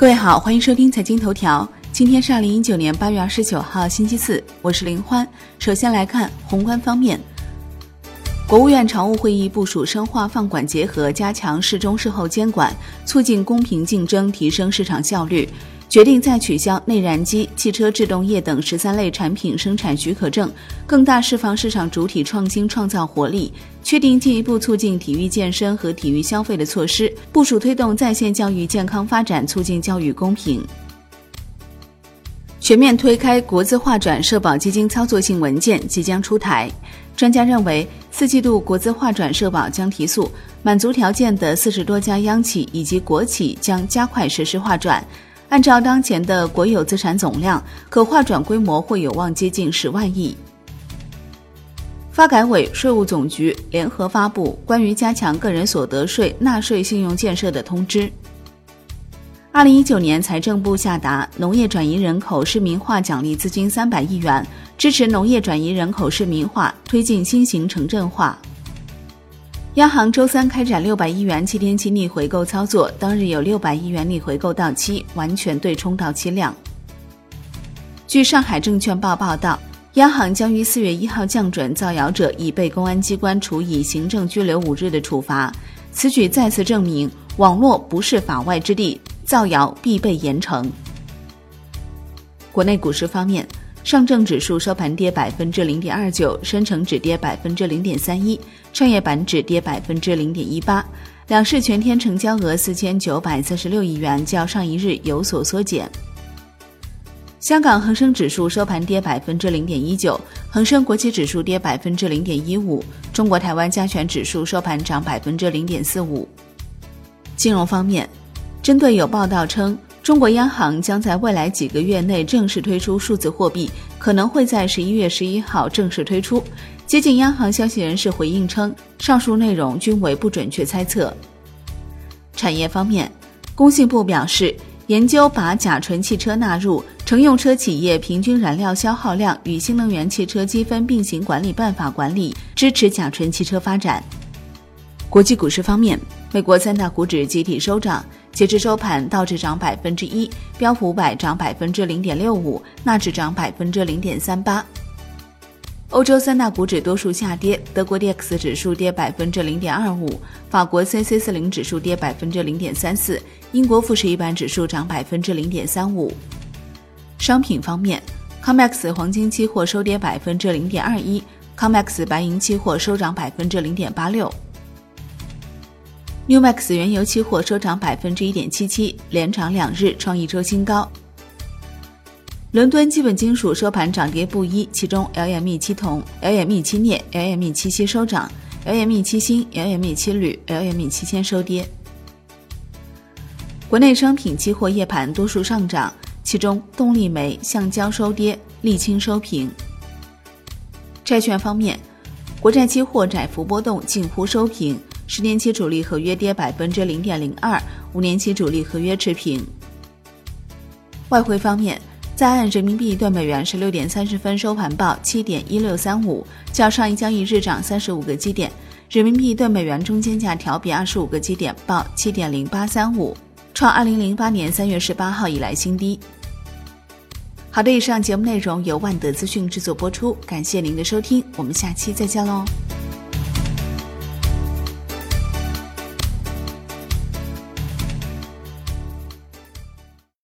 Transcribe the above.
各位好，欢迎收听财经头条。今天是二零一九年八月二十九号，星期四，我是林欢。首先来看宏观方面，国务院常务会议部署深化放管结合，加强事中事后监管，促进公平竞争，提升市场效率。决定再取消内燃机、汽车制动业等十三类产品生产许可证，更大释放市场主体创新创造活力。确定进一步促进体育健身和体育消费的措施，部署推动在线教育健康发展，促进教育公平。全面推开国资划转社保基金操作性文件即将出台。专家认为，四季度国资划转社保将提速，满足条件的四十多家央企以及国企将加快实施划转。按照当前的国有资产总量，可划转规模会有望接近十万亿。发改委、税务总局联合发布关于加强个人所得税纳税信用建设的通知。二零一九年，财政部下达农业转移人口市民化奖励资金三百亿元，支持农业转移人口市民化，推进新型城镇化。央行周三开展六百亿元七天期逆回购操作，当日有六百亿元逆回购到期，完全对冲到期量。据上海证券报报道，央行将于四月一号降准造谣者，已被公安机关处以行政拘留五日的处罚。此举再次证明，网络不是法外之地，造谣必被严惩。国内股市方面。上证指数收盘跌百分之零点二九，深成指跌百分之零点三一，创业板指跌百分之零点一八。两市全天成交额四千九百三十六亿元，较上一日有所缩减。香港恒生指数收盘跌百分之零点一九，恒生国际指数跌百分之零点一五，中国台湾加权指数收盘涨百分之零点四五。金融方面，针对有报道称。中国央行将在未来几个月内正式推出数字货币，可能会在十一月十一号正式推出。接近央行消息人士回应称，上述内容均为不准确猜测。产业方面，工信部表示，研究把甲醇汽车纳入乘用车企业平均燃料消耗量与新能源汽车积分并行管理办法管理，支持甲醇汽车发展。国际股市方面，美国三大股指集体收涨。截至收盘，道指涨百分之一，标普五百涨百分之零点六五，纳指涨百分之零点三八。欧洲三大股指多数下跌，德国 D X 指数跌百分之零点二五，法国 C C 四零指数跌百分之零点三四，英国富时一百指数涨百分之零点三五。商品方面，COMEX 黄金期货收跌百分之零点二一，COMEX 白银期货收涨百分之零点八六。New Max 原油期货收涨百分之一点七七，连涨两日，创一周新高。伦敦基本金属收盘涨跌不一，其中 LME 七铜、LME 七镍、LME 七锡收涨，LME 七锌、LME 七铝、LME 七铅收跌。国内商品期货夜盘多数上涨，其中动力煤、橡胶收跌，沥青收平。债券方面，国债期货窄幅波动，近乎收平。十年期主力合约跌百分之零点零二，五年期主力合约持平。外汇方面，在岸人民币兑美元十六点三十分收盘报七点一六三五，较上一交易日涨三十五个基点。人民币兑美元中间价调比二十五个基点，报七点零八三五，创二零零八年三月十八号以来新低。好的，以上节目内容由万德资讯制作播出，感谢您的收听，我们下期再见喽。